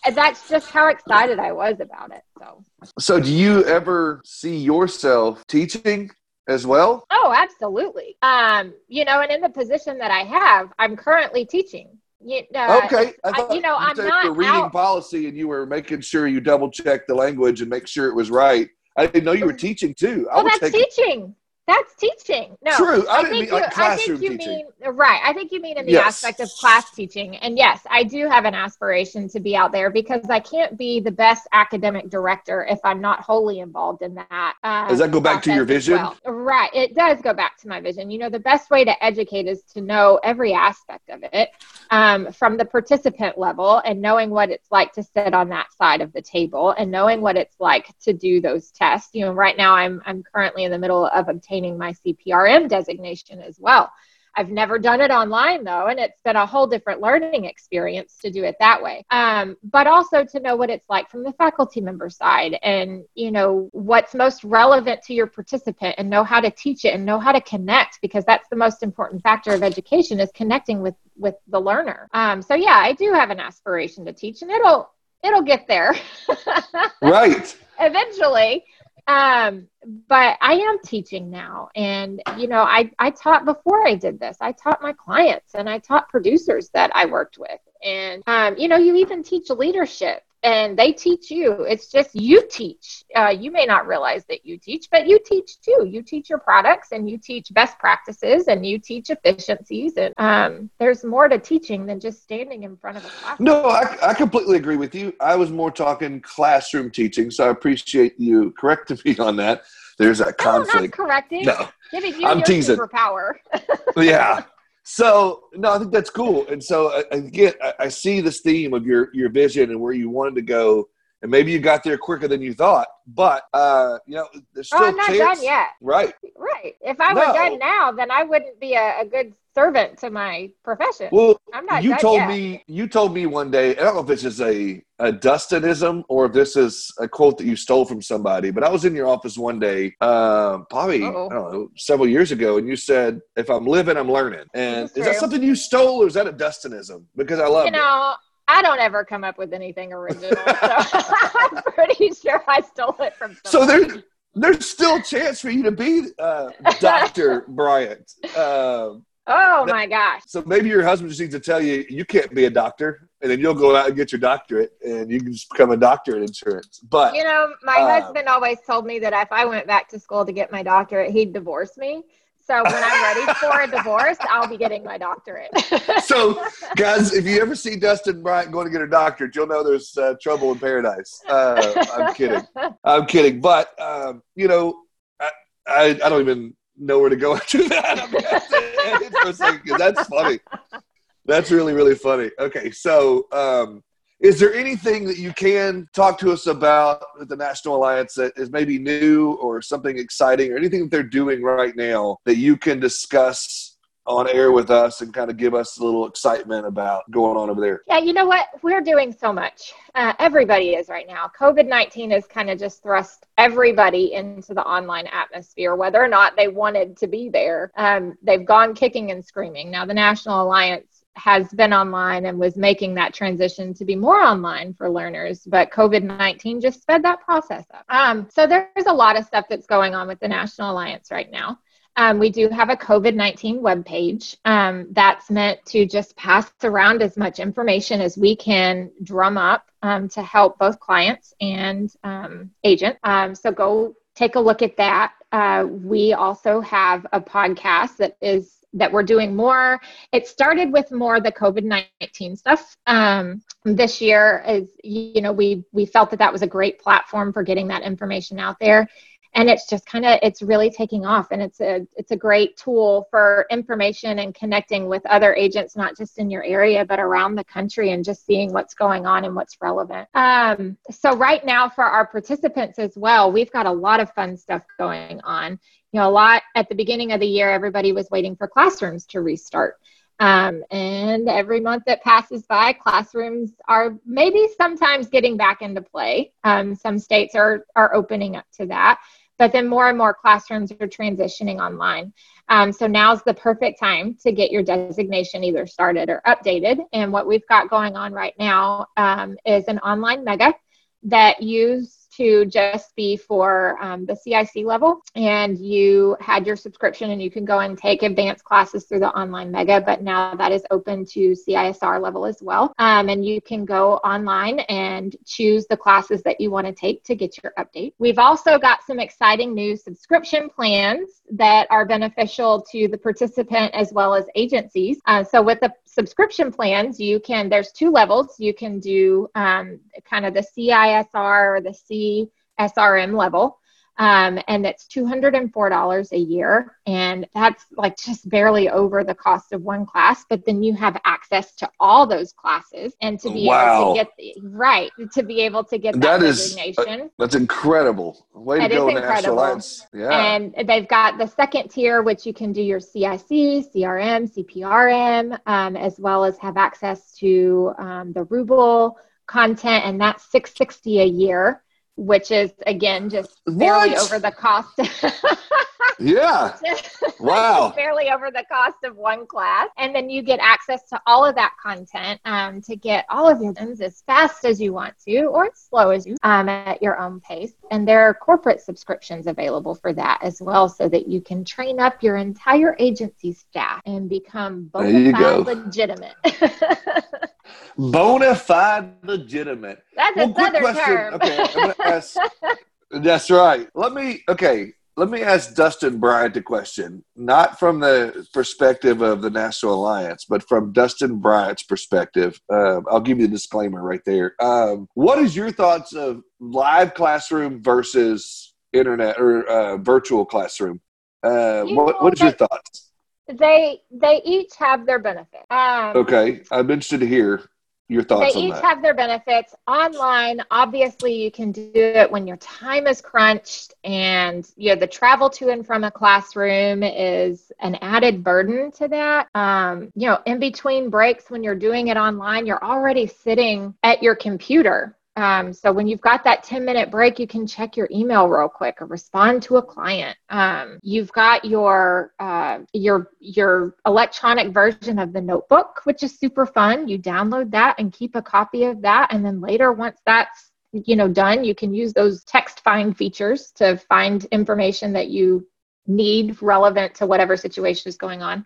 B: and that's just how excited I was about it. So,
A: so do you ever see yourself teaching as well?
B: Oh, absolutely. Um, you know, and in the position that I have, I'm currently teaching.
A: You know, okay, I thought I, you know, you I'm not the reading out. policy, and you were making sure you double check the language and make sure it was right. I didn't know you were teaching too.
B: Well, that's teaching. That's teaching. No,
A: true. I, I didn't mean like classroom
B: I think you
A: teaching.
B: Mean, right. I think you mean in the yes. aspect of class teaching. And yes, I do have an aspiration to be out there because I can't be the best academic director if I'm not wholly involved in that.
A: Um, does that go back to your vision?
B: Well. Right. It does go back to my vision. You know, the best way to educate is to know every aspect of it um, from the participant level and knowing what it's like to sit on that side of the table and knowing what it's like to do those tests. You know, right now I'm I'm currently in the middle of obtaining obtaining my CPRM designation as well. I've never done it online though, and it's been a whole different learning experience to do it that way. Um, but also to know what it's like from the faculty member side and, you know, what's most relevant to your participant and know how to teach it and know how to connect because that's the most important factor of education is connecting with, with the learner. Um, so yeah, I do have an aspiration to teach and it'll, it'll get there.
A: right.
B: Eventually. Um, but I am teaching now. And, you know, I, I taught before I did this. I taught my clients and I taught producers that I worked with. And, um, you know, you even teach leadership and they teach you. It's just you teach. Uh, you may not realize that you teach, but you teach too. You teach your products and you teach best practices and you teach efficiencies. And um, there's more to teaching than just standing in front of a class.
A: No, I, I completely agree with you. I was more talking classroom teaching, so I appreciate you correcting me on that. There's that conflict.
B: No, not correcting.
A: No,
B: Giving you I'm teasing. superpower.
A: yeah. So no, I think that's cool. And so uh, again, I, see this theme of your your vision and where you wanted to go, and maybe you got there quicker than you thought. But uh, you know, there's still
B: oh, I'm not
A: chance.
B: done yet.
A: Right.
B: Right. If I no. were done now, then I wouldn't be a, a good servant to my profession.
A: Well, I'm not. You told yet. me. You told me one day. I don't know if this is a a Dustinism or if this is a quote that you stole from somebody. But I was in your office one day, uh, probably Uh-oh. I don't know, several years ago, and you said, "If I'm living, I'm learning." And is, is that something you stole, or is that a Dustinism? Because I love
B: you know.
A: It.
B: I don't ever come up with anything original, so I'm pretty sure I stole it from.
A: So there's there's still a chance for you to be uh, Doctor Bryant. Um,
B: Oh my gosh.
A: So maybe your husband just needs to tell you you can't be a doctor and then you'll go out and get your doctorate and you can just become a doctor in insurance. But
B: you know, my um, husband always told me that if I went back to school to get my doctorate, he'd divorce me. So when I'm ready for a divorce, I'll be getting my doctorate.
A: so, guys, if you ever see Dustin Bryant going to get a doctorate, you'll know there's uh, trouble in paradise. Uh, I'm kidding. I'm kidding. But um, you know, I, I, I don't even know where to go after that. I mean, that's funny. That's really, really funny. Okay, so um, is there anything that you can talk to us about with the National Alliance that is maybe new or something exciting or anything that they're doing right now that you can discuss on air with us and kind of give us a little excitement about going on over there?
B: Yeah, you know what? We're doing so much. Uh, everybody is right now. COVID 19 has kind of just thrust everybody into the online atmosphere, whether or not they wanted to be there. Um, they've gone kicking and screaming. Now, the National Alliance has been online and was making that transition to be more online for learners, but COVID 19 just sped that process up. Um, so there's a lot of stuff that's going on with the National Alliance right now. Um, we do have a COVID 19 webpage um, that's meant to just pass around as much information as we can drum up um, to help both clients and um, agents. Um, so go take a look at that. Uh, we also have a podcast that is that we're doing more. It started with more the COVID nineteen stuff. Um, this year is you know we we felt that that was a great platform for getting that information out there and it's just kind of it's really taking off and it's a it's a great tool for information and connecting with other agents not just in your area but around the country and just seeing what's going on and what's relevant. Um, so right now for our participants as well we've got a lot of fun stuff going on. You know a lot at the beginning of the year everybody was waiting for classrooms to restart. Um, and every month that passes by, classrooms are maybe sometimes getting back into play. Um, some states are, are opening up to that, but then more and more classrooms are transitioning online. Um, so now's the perfect time to get your designation either started or updated. And what we've got going on right now um, is an online mega that use to just be for um, the CIC level, and you had your subscription, and you can go and take advanced classes through the online mega. But now that is open to CISR level as well, um, and you can go online and choose the classes that you want to take to get your update. We've also got some exciting new subscription plans that are beneficial to the participant as well as agencies. Uh, so with the subscription plans, you can, there's two levels. You can do um, kind of the CISR or the CSRM level. Um, and it's $204 a year. And that's like just barely over the cost of one class. But then you have access to all those classes and to be wow. able to get the, right to be able to get that, that designation. Is, uh,
A: that's incredible. Way that to go, incredible.
B: Yeah. And they've got the second tier, which you can do your CIC, CRM, CPRM, um, as well as have access to um, the Ruble content, and that's 660 a year which is again just barely what? over the cost.
A: yeah. Wow.
B: barely over the cost of one class. And then you get access to all of that content um, to get all of your things as fast as you want to or as slow as you um, at your own pace. And there are corporate subscriptions available for that as well so that you can train up your entire agency staff and become bona fide legitimate.
A: bona fide legitimate.
B: That's well, a southern term.
A: Okay, ask, that's right. Let me okay. Let me ask Dustin Bryant a question, not from the perspective of the National Alliance, but from Dustin Bryant's perspective. Uh, I'll give you the disclaimer right there. Um, what is your thoughts of live classroom versus internet or uh, virtual classroom? Uh, what, what is your thoughts?
B: They they each have their benefit. Um,
A: okay, I'm interested to hear your thoughts
B: they each
A: that.
B: have their benefits online obviously you can do it when your time is crunched and you know the travel to and from a classroom is an added burden to that um, you know in between breaks when you're doing it online you're already sitting at your computer um, so when you've got that 10 minute break, you can check your email real quick or respond to a client. Um, you've got your uh, your your electronic version of the notebook, which is super fun. You download that and keep a copy of that, and then later, once that's you know done, you can use those text find features to find information that you need relevant to whatever situation is going on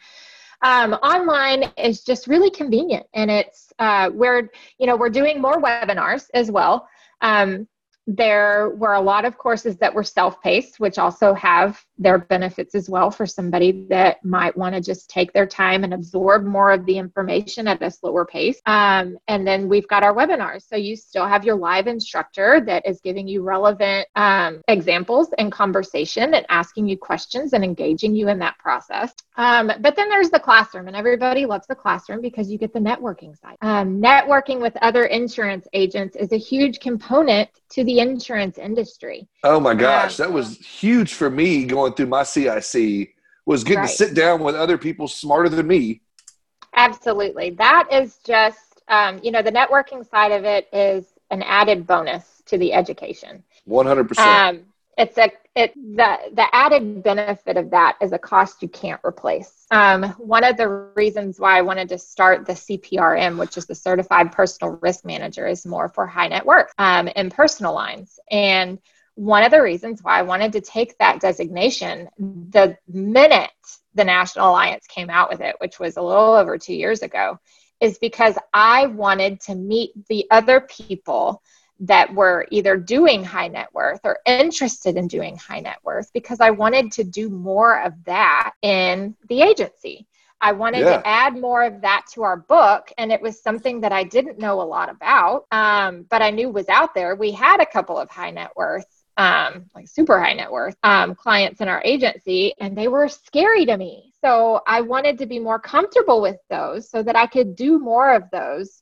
B: um, online is just really convenient and it's uh, where you know we're doing more webinars as well. Um, there were a lot of courses that were self-paced which also have their benefits as well for somebody that might want to just take their time and absorb more of the information at a slower pace. Um, and then we've got our webinars. So you still have your live instructor that is giving you relevant um, examples and conversation and asking you questions and engaging you in that process. Um, but then there's the classroom and everybody loves the classroom because you get the networking side. Um, networking with other insurance agents is a huge component to the insurance industry.
A: Oh my gosh, um, that was huge for me going through my CIC was getting right. to sit down with other people smarter than me.
B: Absolutely. That is just um, you know, the networking side of it is an added bonus to the education.
A: 100%. Um,
B: it's a it the the added benefit of that is a cost you can't replace. Um, one of the reasons why I wanted to start the CPRM, which is the Certified Personal Risk Manager, is more for high net worth um, and personal lines. And one of the reasons why I wanted to take that designation, the minute the National Alliance came out with it, which was a little over two years ago, is because I wanted to meet the other people that were either doing high net worth or interested in doing high net worth because I wanted to do more of that in the agency. I wanted yeah. to add more of that to our book, and it was something that I didn't know a lot about, um, but I knew was out there. We had a couple of high net worth um, like super high net worth um, clients in our agency, and they were scary to me. So I wanted to be more comfortable with those so that I could do more of those.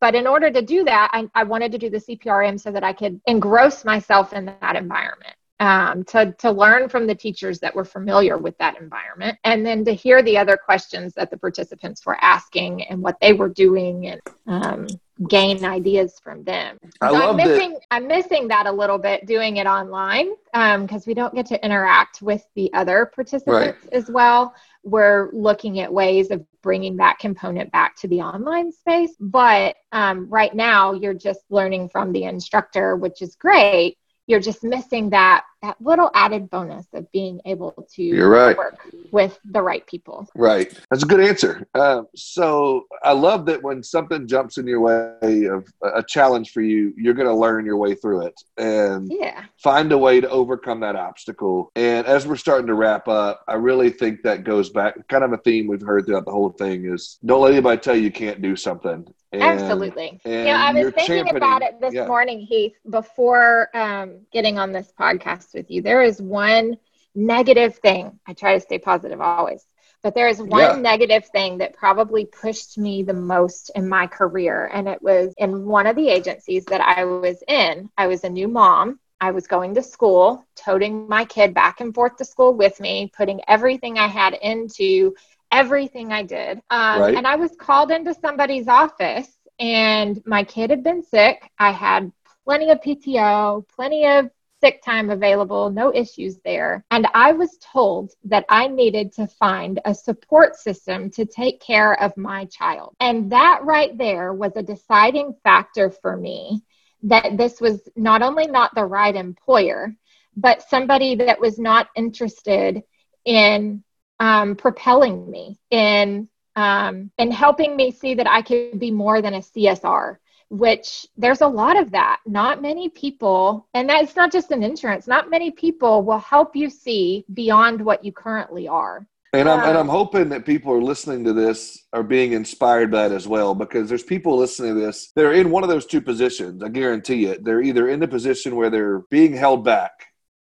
B: But in order to do that, I, I wanted to do the CPRM so that I could engross myself in that environment um, to, to learn from the teachers that were familiar with that environment and then to hear the other questions that the participants were asking and what they were doing and um, gain ideas from them.
A: I so
B: I'm missing it. I'm missing that a little bit doing it online because um, we don't get to interact with the other participants right. as well. We're looking at ways of bringing that component back to the online space, but um, right now you're just learning from the instructor, which is great you're just missing that that little added bonus of being able to
A: you're right.
B: work with the right people.
A: Right. That's a good answer. Uh, so I love that when something jumps in your way of a challenge for you, you're going to learn your way through it and
B: yeah.
A: find a way to overcome that obstacle. And as we're starting to wrap up, I really think that goes back kind of a theme we've heard throughout the whole thing is don't let anybody tell you you can't do something.
B: And, Absolutely. And yeah, I was thinking about it this yeah. morning, Heath, before um, getting on this podcast with you. There is one negative thing. I try to stay positive always, but there is one yeah. negative thing that probably pushed me the most in my career. And it was in one of the agencies that I was in. I was a new mom. I was going to school, toting my kid back and forth to school with me, putting everything I had into everything I did. Um, right. And I was called into somebody's office, and my kid had been sick. I had plenty of PTO, plenty of sick time available, no issues there. And I was told that I needed to find a support system to take care of my child. And that right there was a deciding factor for me that this was not only not the right employer, but somebody that was not interested in um, propelling me in um, in helping me see that I could be more than a CSR. Which there's a lot of that. Not many people, and that's not just in insurance. Not many people will help you see beyond what you currently are.
A: And I'm, um, and I'm hoping that people are listening to this are being inspired by it as well because there's people listening to this they're in one of those two positions i guarantee it they're either in the position where they're being held back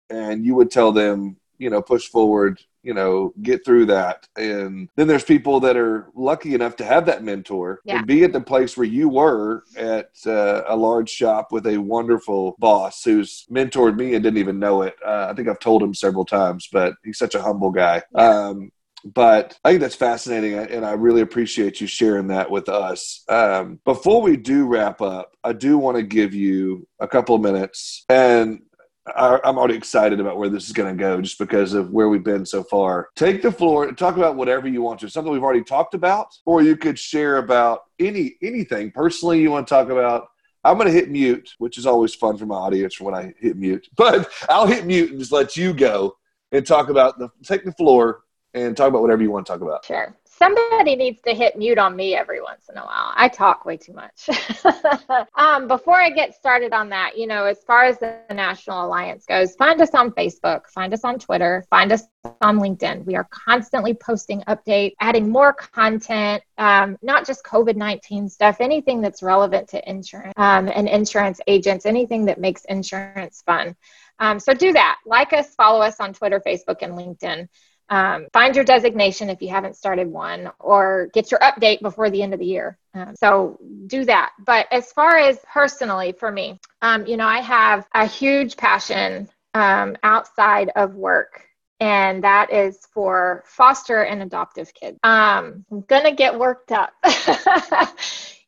A: and you would tell them you know push forward you know get through that and then there's people that are lucky enough to have that mentor yeah. and be at the place where you were at uh, a large shop with a wonderful boss who's mentored me and didn't even know it uh, i think i've told him several times but he's such a humble guy yeah. um, but I think that's fascinating, and I really appreciate you sharing that with us. Um, before we do wrap up, I do want to give you a couple of minutes, and I, am already excited about where this is going to go just because of where we've been so far. Take the floor and talk about whatever you want to. Something we've already talked about, or you could share about any anything personally you want to talk about. I'm going to hit mute, which is always fun for my audience when I hit mute. But I'll hit mute and just let you go and talk about the take the floor and talk about whatever you want to talk about.
B: Sure somebody needs to hit mute on me every once in a while. I talk way too much. um, before I get started on that, you know, as far as the National Alliance goes, find us on Facebook, find us on Twitter, find us on LinkedIn. We are constantly posting updates, adding more content, um, not just COVID 19 stuff, anything that's relevant to insurance um, and insurance agents, anything that makes insurance fun. Um, so do that. Like us, follow us on Twitter, Facebook, and LinkedIn. Um, find your designation if you haven't started one, or get your update before the end of the year. Um, so do that. But as far as personally for me, um, you know, I have a huge passion um, outside of work. And that is for foster and adoptive kids. Um, I'm gonna get worked up.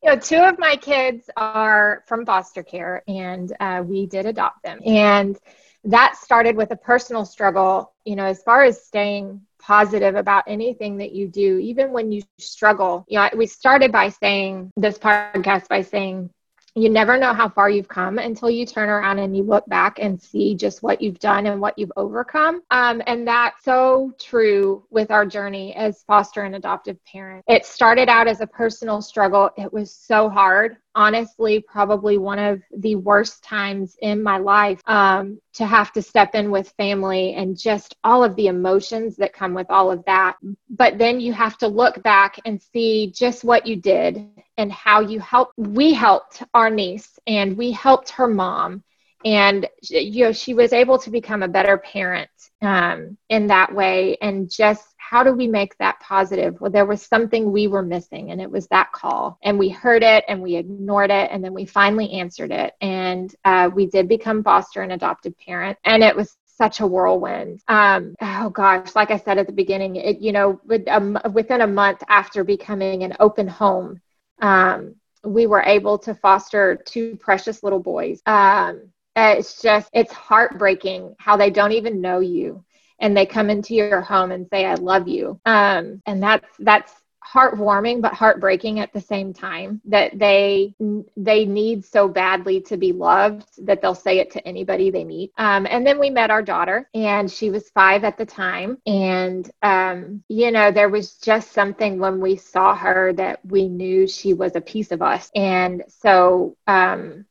B: you know, two of my kids are from foster care, and uh, we did adopt them. And that started with a personal struggle, you know, as far as staying positive about anything that you do, even when you struggle. You know, we started by saying this podcast by saying, you never know how far you've come until you turn around and you look back and see just what you've done and what you've overcome. Um, and that's so true with our journey as foster and adoptive parents. It started out as a personal struggle. It was so hard honestly probably one of the worst times in my life um, to have to step in with family and just all of the emotions that come with all of that. But then you have to look back and see just what you did and how you helped. We helped our niece and we helped her mom and you know she was able to become a better parent um, in that way and just how do we make that positive well there was something we were missing and it was that call and we heard it and we ignored it and then we finally answered it and uh, we did become foster and adoptive parent and it was such a whirlwind. Um, oh gosh, like I said at the beginning, it, you know, with, um, within a month after becoming an open home, um, we were able to foster two precious little boys. Um, it's just it's heartbreaking how they don't even know you and they come into your home and say i love you. Um, and that's that's heartwarming but heartbreaking at the same time that they they need so badly to be loved that they'll say it to anybody they meet. Um, and then we met our daughter and she was five at the time. And um, you know there was just something when we saw her that we knew she was a piece of us. And so um,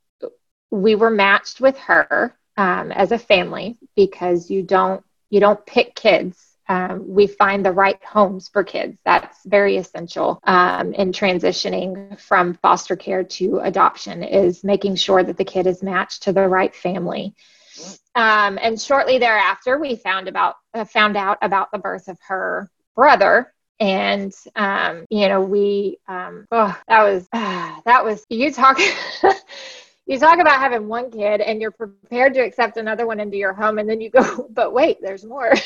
B: we were matched with her um, as a family because you don't you don't pick kids um, we find the right homes for kids. That's very essential um, in transitioning from foster care to adoption is making sure that the kid is matched to the right family. Um, and shortly thereafter we found about uh, found out about the birth of her brother. And um, you know we um, oh, that was uh, that was you talk you talk about having one kid and you're prepared to accept another one into your home and then you go but wait there's more.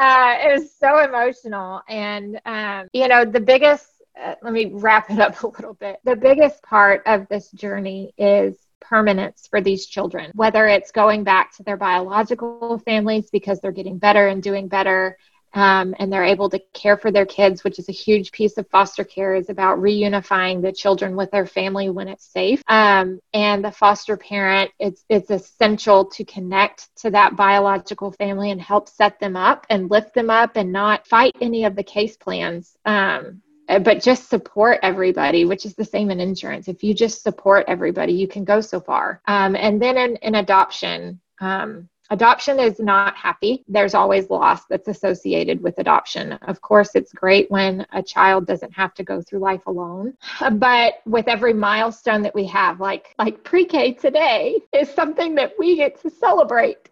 B: Uh, it was so emotional and um, you know the biggest uh, let me wrap it up a little bit. The biggest part of this journey is permanence for these children whether it's going back to their biological families because they're getting better and doing better um, and they're able to care for their kids, which is a huge piece of foster care, is about reunifying the children with their family when it's safe. Um, and the foster parent, it's it's essential to connect to that biological family and help set them up and lift them up and not fight any of the case plans. Um, but just support everybody, which is the same in insurance. If you just support everybody, you can go so far. Um, and then in, in adoption, um, Adoption is not happy. There's always loss that's associated with adoption. Of course, it's great when a child doesn't have to go through life alone. But with every milestone that we have, like like pre-K today, is something that we get to celebrate.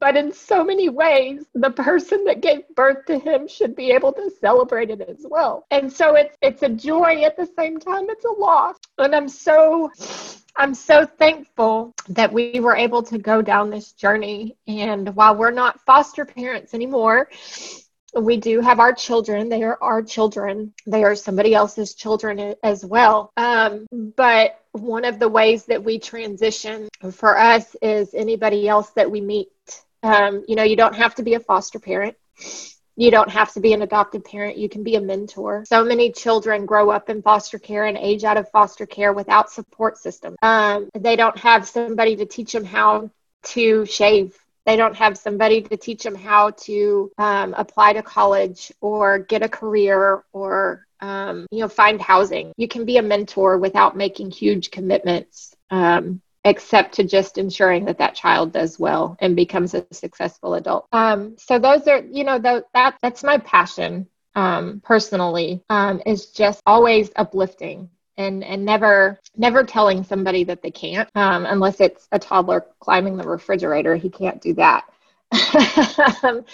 B: But in so many ways, the person that gave birth to him should be able to celebrate it as well. And so it's it's a joy at the same time it's a loss. And I'm so I'm so thankful that we were able to go down this journey. And while we're not foster parents anymore, we do have our children. They are our children. They are somebody else's children as well. Um, but one of the ways that we transition for us is anybody else that we meet. Um, you know, you don't have to be a foster parent. You don't have to be an adopted parent. You can be a mentor. So many children grow up in foster care and age out of foster care without support system. Um, they don't have somebody to teach them how to shave. They don't have somebody to teach them how to um, apply to college or get a career or um, you know find housing. You can be a mentor without making huge commitments. Um, except to just ensuring that that child does well and becomes a successful adult. Um, so those are, you know, that that's my passion um, personally um, is just always uplifting and and never never telling somebody that they can't um, unless it's a toddler climbing the refrigerator. He can't do that.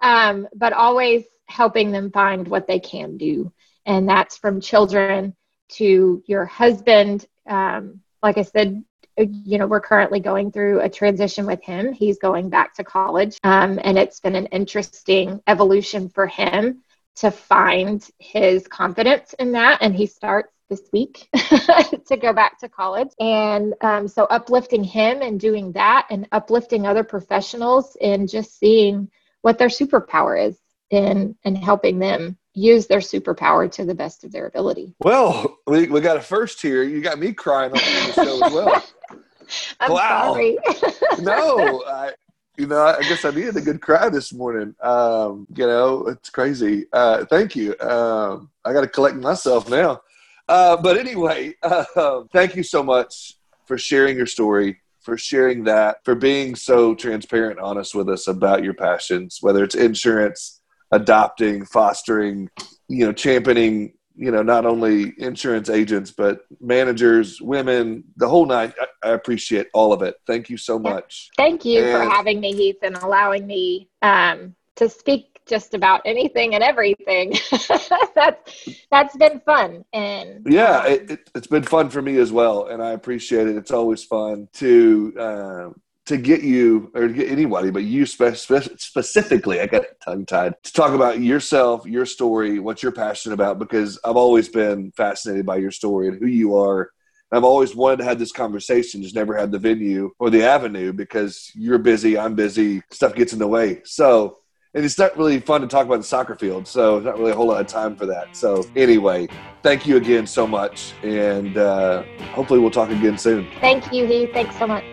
B: um, but always helping them find what they can do, and that's from children to your husband. Um, like I said, you know, we're currently going through a transition with him. He's going back to college. Um, and it's been an interesting evolution for him to find his confidence in that. And he starts this week to go back to college. And um, so uplifting him and doing that and uplifting other professionals and just seeing what their superpower is in and helping them use their superpower to the best of their ability.
A: Well, we, we got a first here. You got me crying on the show as well.
B: I'm wow. sorry.
A: no, I, you know, I guess I needed a good cry this morning. Um, you know, it's crazy. Uh, thank you. Um, I got to collect myself now. Uh, but anyway, uh, thank you so much for sharing your story, for sharing that, for being so transparent honest with us about your passions, whether it's insurance, adopting, fostering, you know, championing you know not only insurance agents but managers women the whole night i, I appreciate all of it. Thank you so much.
B: Thank you and, for having me heath and allowing me um, to speak just about anything and everything. That's that's been fun and
A: yeah um, it, it, has been fun for me as well and i appreciate it. It's always fun to uh, to get you or to get anybody, but you spe- specifically, I got tongue tied to talk about yourself, your story, what you're passionate about, because I've always been fascinated by your story and who you are. I've always wanted to have this conversation, just never had the venue or the avenue because you're busy, I'm busy, stuff gets in the way. So, and it's not really fun to talk about the soccer field, so not really a whole lot of time for that. So, anyway, thank you again so much, and uh, hopefully we'll talk again soon.
B: Thank you, Heath. Thanks so much.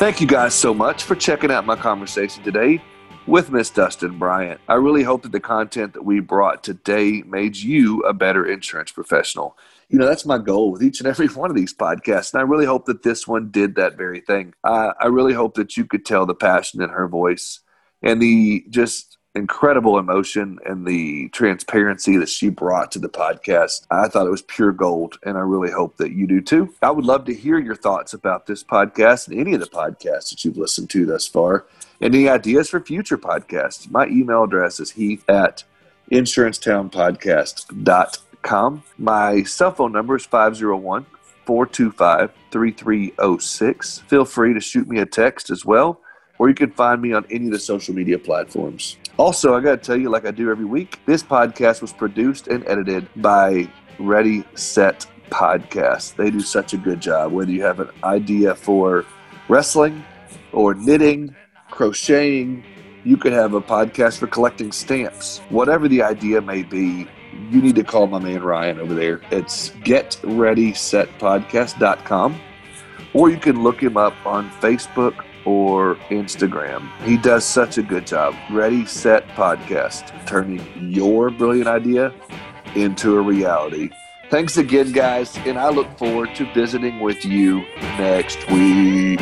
A: Thank you guys so much for checking out my conversation today with Miss Dustin Bryant. I really hope that the content that we brought today made you a better insurance professional. You know, that's my goal with each and every one of these podcasts. And I really hope that this one did that very thing. Uh, I really hope that you could tell the passion in her voice and the just incredible emotion and the transparency that she brought to the podcast. I thought it was pure gold, and I really hope that you do too. I would love to hear your thoughts about this podcast and any of the podcasts that you've listened to thus far, any ideas for future podcasts. My email address is heath at insurancetownpodcast.com. My cell phone number is 501 425 3306. Feel free to shoot me a text as well or you can find me on any of the social media platforms. Also, I got to tell you, like I do every week, this podcast was produced and edited by Ready Set Podcast. They do such a good job. Whether you have an idea for wrestling or knitting, crocheting, you could have a podcast for collecting stamps. Whatever the idea may be, you need to call my man Ryan over there. It's getreadysetpodcast.com or you can look him up on Facebook or Instagram. He does such a good job. Ready, set, podcast, turning your brilliant idea into a reality. Thanks again, guys, and I look forward to visiting with you next week.